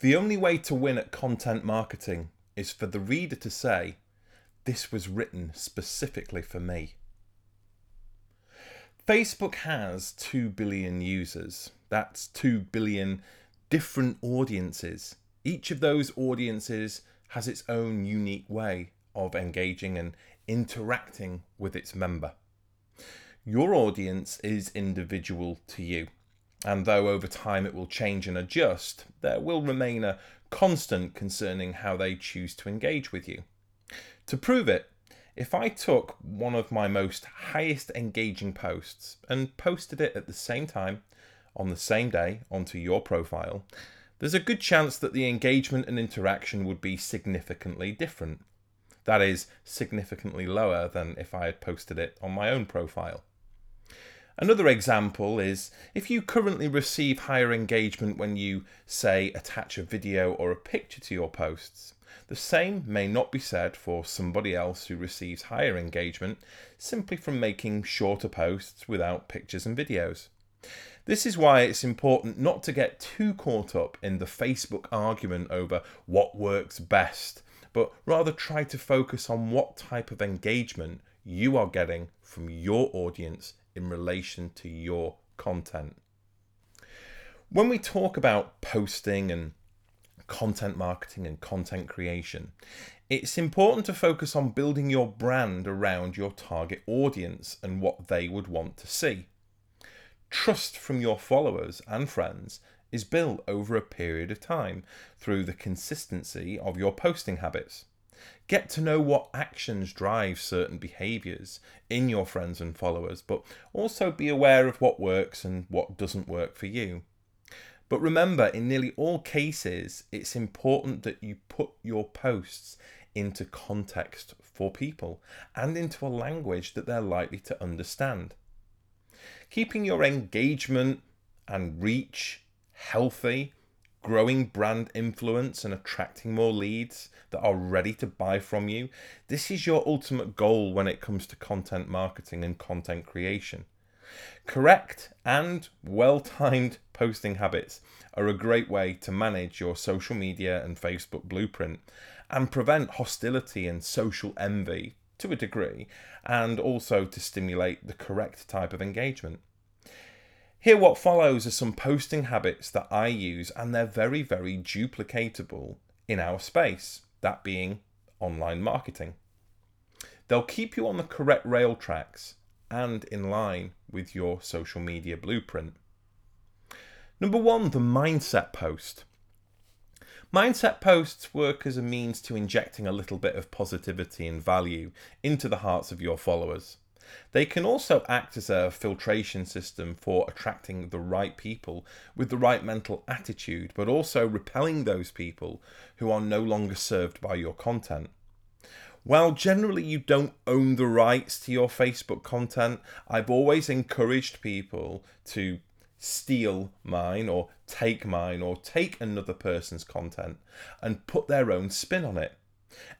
The only way to win at content marketing is for the reader to say, This was written specifically for me. Facebook has 2 billion users. That's 2 billion different audiences. Each of those audiences has its own unique way of engaging and interacting with its member. Your audience is individual to you, and though over time it will change and adjust, there will remain a constant concerning how they choose to engage with you. To prove it, if I took one of my most highest engaging posts and posted it at the same time on the same day onto your profile, there's a good chance that the engagement and interaction would be significantly different. That is, significantly lower than if I had posted it on my own profile. Another example is if you currently receive higher engagement when you, say, attach a video or a picture to your posts, the same may not be said for somebody else who receives higher engagement simply from making shorter posts without pictures and videos. This is why it's important not to get too caught up in the Facebook argument over what works best, but rather try to focus on what type of engagement you are getting from your audience in relation to your content. When we talk about posting and content marketing and content creation, it's important to focus on building your brand around your target audience and what they would want to see. Trust from your followers and friends is built over a period of time through the consistency of your posting habits. Get to know what actions drive certain behaviors in your friends and followers, but also be aware of what works and what doesn't work for you. But remember, in nearly all cases, it's important that you put your posts into context for people and into a language that they're likely to understand. Keeping your engagement and reach healthy growing brand influence and attracting more leads that are ready to buy from you. This is your ultimate goal when it comes to content marketing and content creation. Correct and well timed posting habits are a great way to manage your social media and Facebook blueprint and prevent hostility and social envy to a degree, and also to stimulate the correct type of engagement. Here, what follows are some posting habits that I use, and they're very, very duplicatable in our space, that being online marketing. They'll keep you on the correct rail tracks and in line with your social media blueprint. Number one, the mindset post. Mindset posts work as a means to injecting a little bit of positivity and value into the hearts of your followers. They can also act as a filtration system for attracting the right people with the right mental attitude, but also repelling those people who are no longer served by your content. While generally you don't own the rights to your Facebook content, I've always encouraged people to steal mine or take mine or take another person's content and put their own spin on it.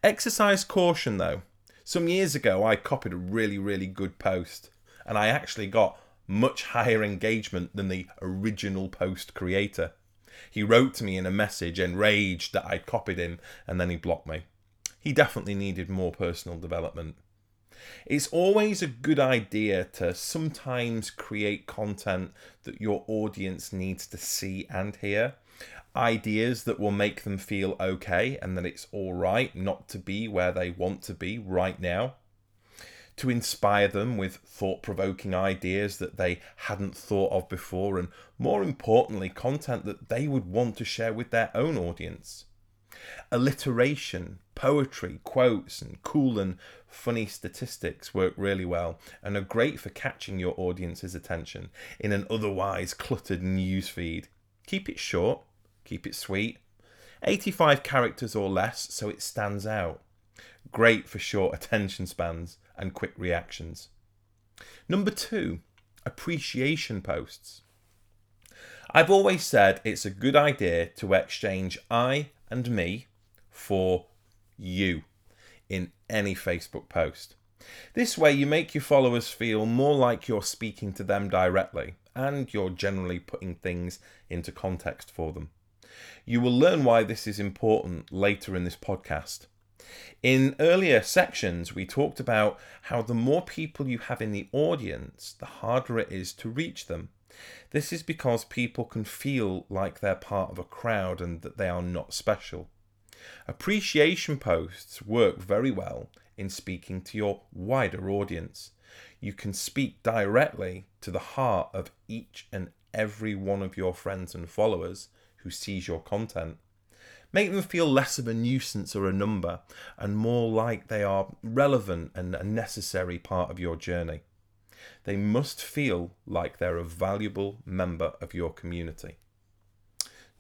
Exercise caution though. Some years ago, I copied a really, really good post, and I actually got much higher engagement than the original post creator. He wrote to me in a message, enraged that I'd copied him, and then he blocked me. He definitely needed more personal development. It's always a good idea to sometimes create content that your audience needs to see and hear ideas that will make them feel okay and that it's all right not to be where they want to be right now. To inspire them with thought provoking ideas that they hadn't thought of before, and more importantly, content that they would want to share with their own audience. Alliteration, poetry, quotes, and cool and funny statistics work really well and are great for catching your audience's attention in an otherwise cluttered newsfeed. Keep it short, Keep it sweet. 85 characters or less so it stands out. Great for short attention spans and quick reactions. Number two, appreciation posts. I've always said it's a good idea to exchange I and me for you in any Facebook post. This way, you make your followers feel more like you're speaking to them directly and you're generally putting things into context for them. You will learn why this is important later in this podcast. In earlier sections, we talked about how the more people you have in the audience, the harder it is to reach them. This is because people can feel like they're part of a crowd and that they are not special. Appreciation posts work very well in speaking to your wider audience. You can speak directly to the heart of each and every one of your friends and followers who sees your content. Make them feel less of a nuisance or a number and more like they are relevant and a necessary part of your journey. They must feel like they're a valuable member of your community.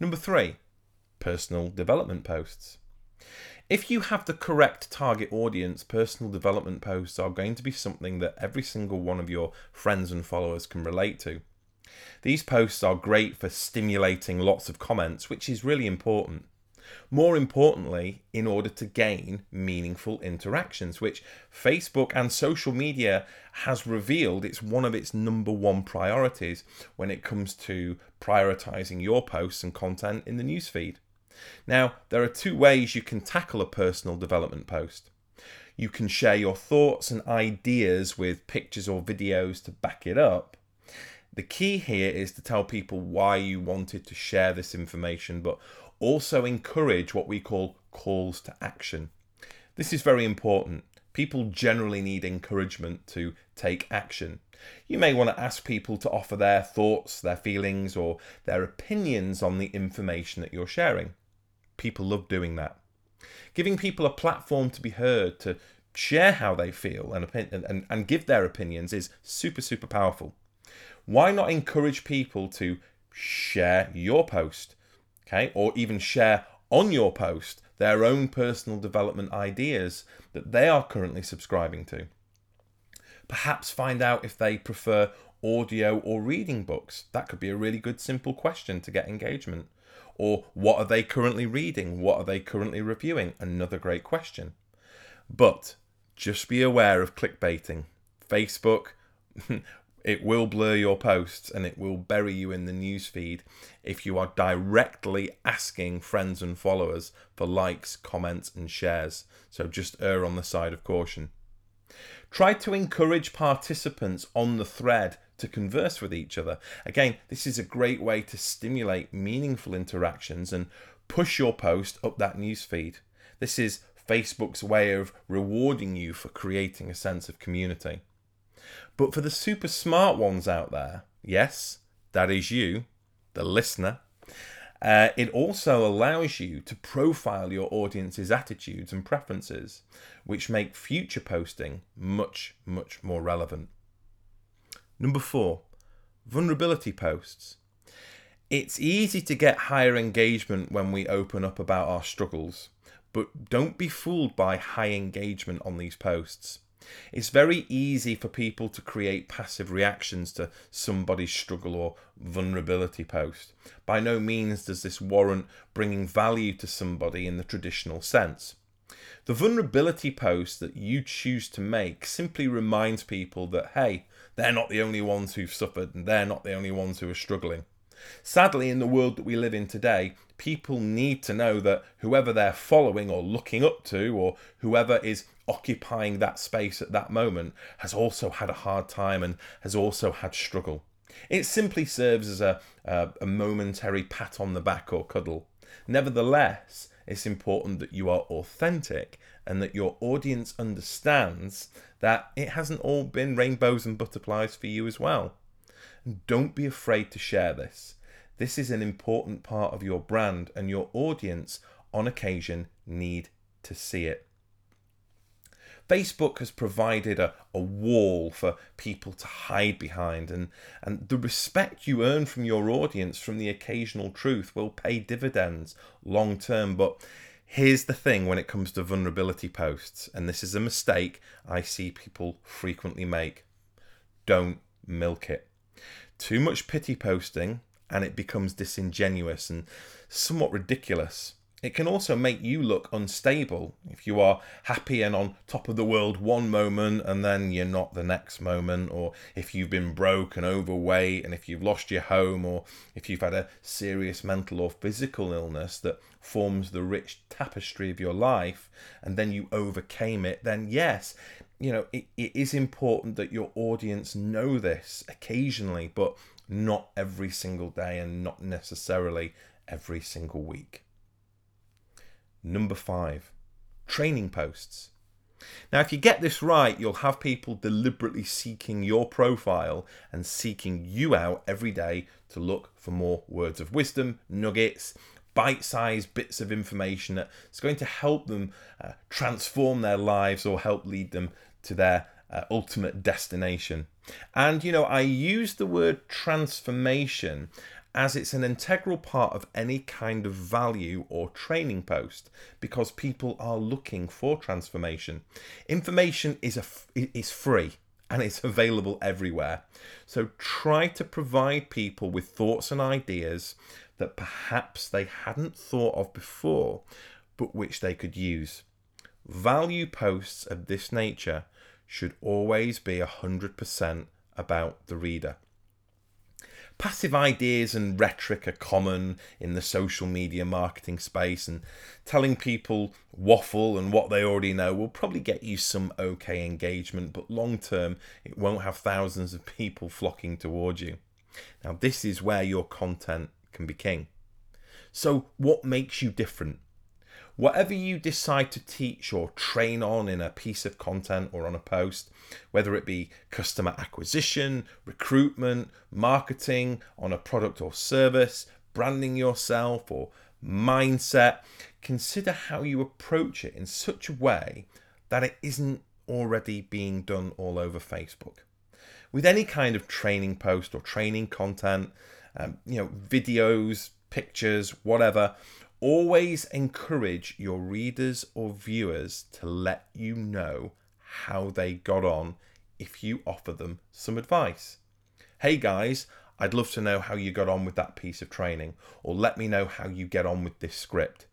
Number three, personal development posts. If you have the correct target audience, personal development posts are going to be something that every single one of your friends and followers can relate to. These posts are great for stimulating lots of comments, which is really important. More importantly, in order to gain meaningful interactions, which Facebook and social media has revealed it's one of its number one priorities when it comes to prioritizing your posts and content in the newsfeed. Now, there are two ways you can tackle a personal development post. You can share your thoughts and ideas with pictures or videos to back it up. The key here is to tell people why you wanted to share this information, but also encourage what we call calls to action. This is very important. People generally need encouragement to take action. You may want to ask people to offer their thoughts, their feelings, or their opinions on the information that you're sharing. People love doing that. Giving people a platform to be heard, to share how they feel and, and, and give their opinions is super, super powerful. Why not encourage people to share your post? okay, or even share on your post their own personal development ideas that they are currently subscribing to. Perhaps find out if they prefer audio or reading books. That could be a really good simple question to get engagement. Or what are they currently reading? What are they currently reviewing? Another great question. But just be aware of clickbaiting. Facebook it will blur your posts and it will bury you in the newsfeed if you are directly asking friends and followers for likes, comments, and shares. So just err on the side of caution. Try to encourage participants on the thread to converse with each other. Again, this is a great way to stimulate meaningful interactions and push your post up that newsfeed. This is Facebook's way of rewarding you for creating a sense of community. But for the super smart ones out there, yes, that is you, the listener, uh, it also allows you to profile your audience's attitudes and preferences, which make future posting much, much more relevant. Number four, vulnerability posts. It's easy to get higher engagement when we open up about our struggles, but don't be fooled by high engagement on these posts. It's very easy for people to create passive reactions to somebody's struggle or vulnerability post. By no means does this warrant bringing value to somebody in the traditional sense. The vulnerability post that you choose to make simply reminds people that, hey, they're not the only ones who've suffered and they're not the only ones who are struggling. Sadly, in the world that we live in today, people need to know that whoever they're following or looking up to, or whoever is occupying that space at that moment, has also had a hard time and has also had struggle. It simply serves as a, a, a momentary pat on the back or cuddle. Nevertheless, it's important that you are authentic and that your audience understands that it hasn't all been rainbows and butterflies for you as well. Don't be afraid to share this. This is an important part of your brand, and your audience, on occasion, need to see it. Facebook has provided a, a wall for people to hide behind, and, and the respect you earn from your audience from the occasional truth will pay dividends long term. But here's the thing when it comes to vulnerability posts, and this is a mistake I see people frequently make don't milk it. Too much pity posting, and it becomes disingenuous and somewhat ridiculous. It can also make you look unstable if you are happy and on top of the world one moment and then you're not the next moment, or if you've been broke and overweight, and if you've lost your home, or if you've had a serious mental or physical illness that forms the rich tapestry of your life and then you overcame it, then yes, you know, it, it is important that your audience know this occasionally, but not every single day and not necessarily every single week. Number five, training posts. Now, if you get this right, you'll have people deliberately seeking your profile and seeking you out every day to look for more words of wisdom, nuggets, bite sized bits of information that's going to help them uh, transform their lives or help lead them to their uh, ultimate destination. And, you know, I use the word transformation as it's an integral part of any kind of value or training post because people are looking for transformation. Information is a is free and it's available everywhere. So try to provide people with thoughts and ideas that perhaps they hadn't thought of before but which they could use. Value posts of this nature should always be 100% about the reader. Passive ideas and rhetoric are common in the social media marketing space, and telling people waffle and what they already know will probably get you some okay engagement, but long term, it won't have thousands of people flocking towards you. Now, this is where your content can be king. So, what makes you different? Whatever you decide to teach or train on in a piece of content or on a post, whether it be customer acquisition, recruitment, marketing on a product or service, branding yourself, or mindset, consider how you approach it in such a way that it isn't already being done all over Facebook. With any kind of training post or training content, um, you know, videos, pictures, whatever, always encourage your readers or viewers to let you know how they got on if you offer them some advice. Hey guys, I'd love to know how you got on with that piece of training, or let me know how you get on with this script.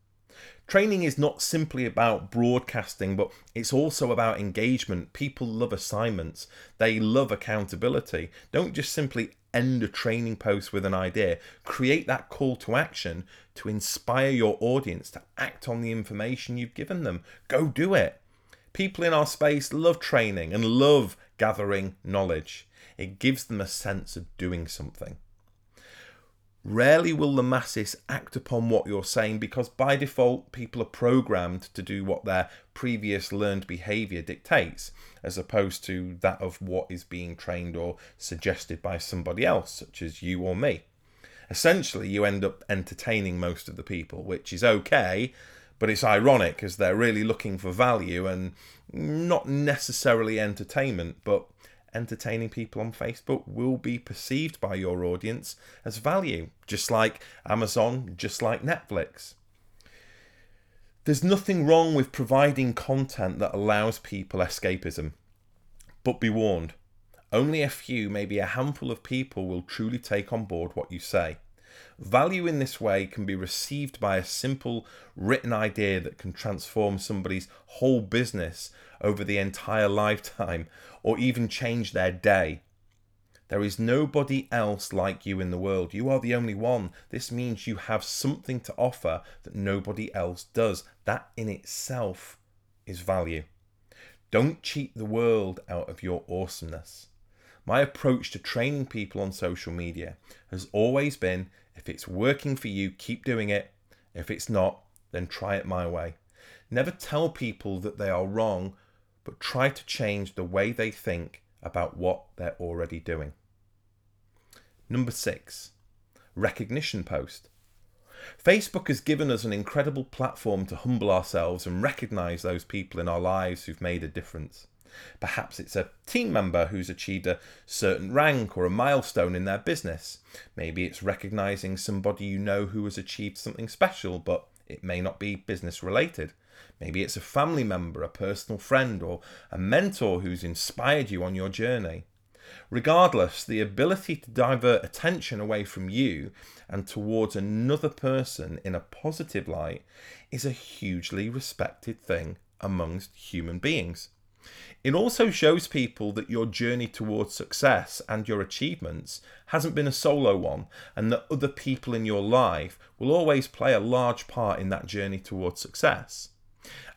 Training is not simply about broadcasting, but it's also about engagement. People love assignments, they love accountability. Don't just simply end a training post with an idea. Create that call to action to inspire your audience to act on the information you've given them. Go do it. People in our space love training and love gathering knowledge. It gives them a sense of doing something. Rarely will the masses act upon what you're saying because by default people are programmed to do what their previous learned behavior dictates, as opposed to that of what is being trained or suggested by somebody else, such as you or me. Essentially, you end up entertaining most of the people, which is okay, but it's ironic as they're really looking for value and not necessarily entertainment, but entertaining people on Facebook will be perceived by your audience as value, just like Amazon, just like Netflix. There's nothing wrong with providing content that allows people escapism. But be warned, only a few, maybe a handful of people, will truly take on board what you say. Value in this way can be received by a simple written idea that can transform somebody's whole business over the entire lifetime or even change their day. There is nobody else like you in the world. You are the only one. This means you have something to offer that nobody else does. That in itself is value. Don't cheat the world out of your awesomeness. My approach to training people on social media has always been if it's working for you, keep doing it. If it's not, then try it my way. Never tell people that they are wrong, but try to change the way they think about what they're already doing. Number six, recognition post. Facebook has given us an incredible platform to humble ourselves and recognize those people in our lives who've made a difference. Perhaps it's a team member who's achieved a certain rank or a milestone in their business. Maybe it's recognizing somebody you know who has achieved something special, but it may not be business related. Maybe it's a family member, a personal friend, or a mentor who's inspired you on your journey. Regardless, the ability to divert attention away from you and towards another person in a positive light is a hugely respected thing amongst human beings. It also shows people that your journey towards success and your achievements hasn't been a solo one, and that other people in your life will always play a large part in that journey towards success.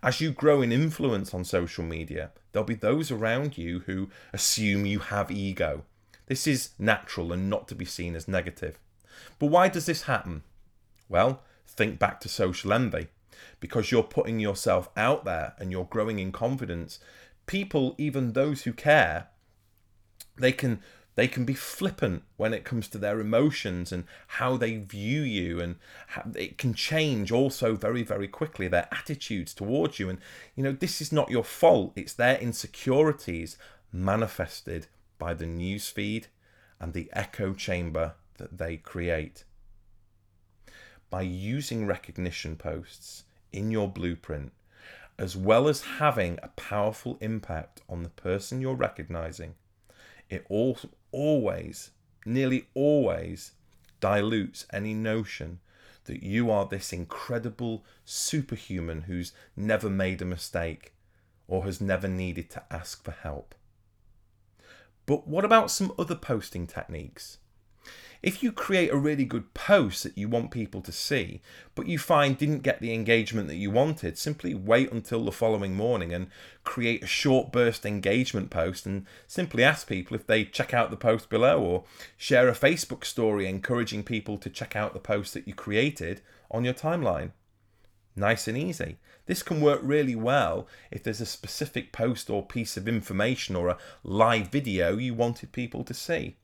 As you grow in influence on social media, there'll be those around you who assume you have ego. This is natural and not to be seen as negative. But why does this happen? Well, think back to social envy. Because you're putting yourself out there and you're growing in confidence, people, even those who care, they can they can be flippant when it comes to their emotions and how they view you and it can change also very very quickly their attitudes towards you. And you know this is not your fault. It's their insecurities manifested by the news feed and the echo chamber that they create. By using recognition posts in your blueprint as well as having a powerful impact on the person you're recognizing, it all, always, nearly always, dilutes any notion that you are this incredible superhuman who's never made a mistake or has never needed to ask for help. But what about some other posting techniques? If you create a really good post that you want people to see, but you find didn't get the engagement that you wanted, simply wait until the following morning and create a short burst engagement post and simply ask people if they check out the post below or share a Facebook story encouraging people to check out the post that you created on your timeline. Nice and easy. This can work really well if there's a specific post or piece of information or a live video you wanted people to see.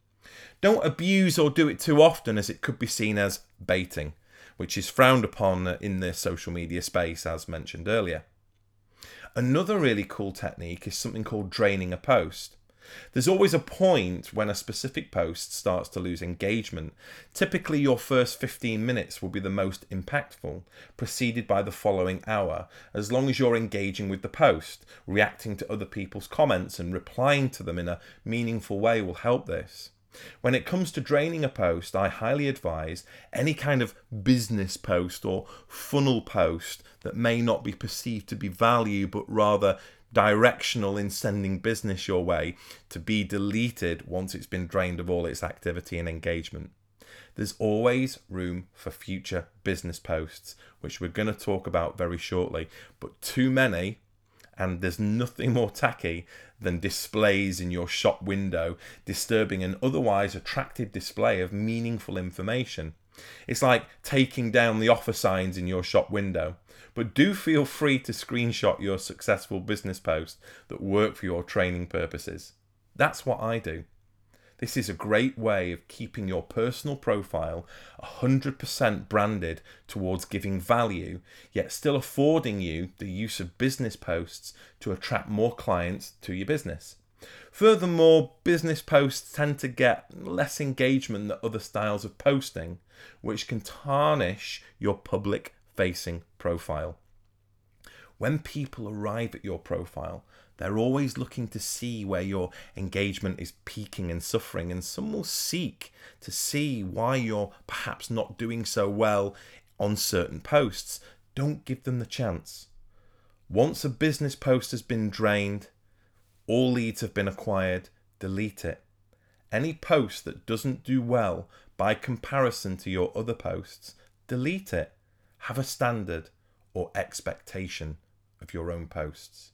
Don't abuse or do it too often, as it could be seen as baiting, which is frowned upon in the social media space, as mentioned earlier. Another really cool technique is something called draining a post. There's always a point when a specific post starts to lose engagement. Typically, your first 15 minutes will be the most impactful, preceded by the following hour, as long as you're engaging with the post. Reacting to other people's comments and replying to them in a meaningful way will help this. When it comes to draining a post, I highly advise any kind of business post or funnel post that may not be perceived to be value but rather directional in sending business your way to be deleted once it's been drained of all its activity and engagement. There's always room for future business posts, which we're going to talk about very shortly, but too many and there's nothing more tacky than displays in your shop window disturbing an otherwise attractive display of meaningful information. It's like taking down the offer signs in your shop window. But do feel free to screenshot your successful business posts that work for your training purposes. That's what I do. This is a great way of keeping your personal profile 100% branded towards giving value, yet still affording you the use of business posts to attract more clients to your business. Furthermore, business posts tend to get less engagement than other styles of posting, which can tarnish your public facing profile. When people arrive at your profile, they're always looking to see where your engagement is peaking and suffering, and some will seek to see why you're perhaps not doing so well on certain posts. Don't give them the chance. Once a business post has been drained, all leads have been acquired, delete it. Any post that doesn't do well by comparison to your other posts, delete it. Have a standard or expectation of your own posts.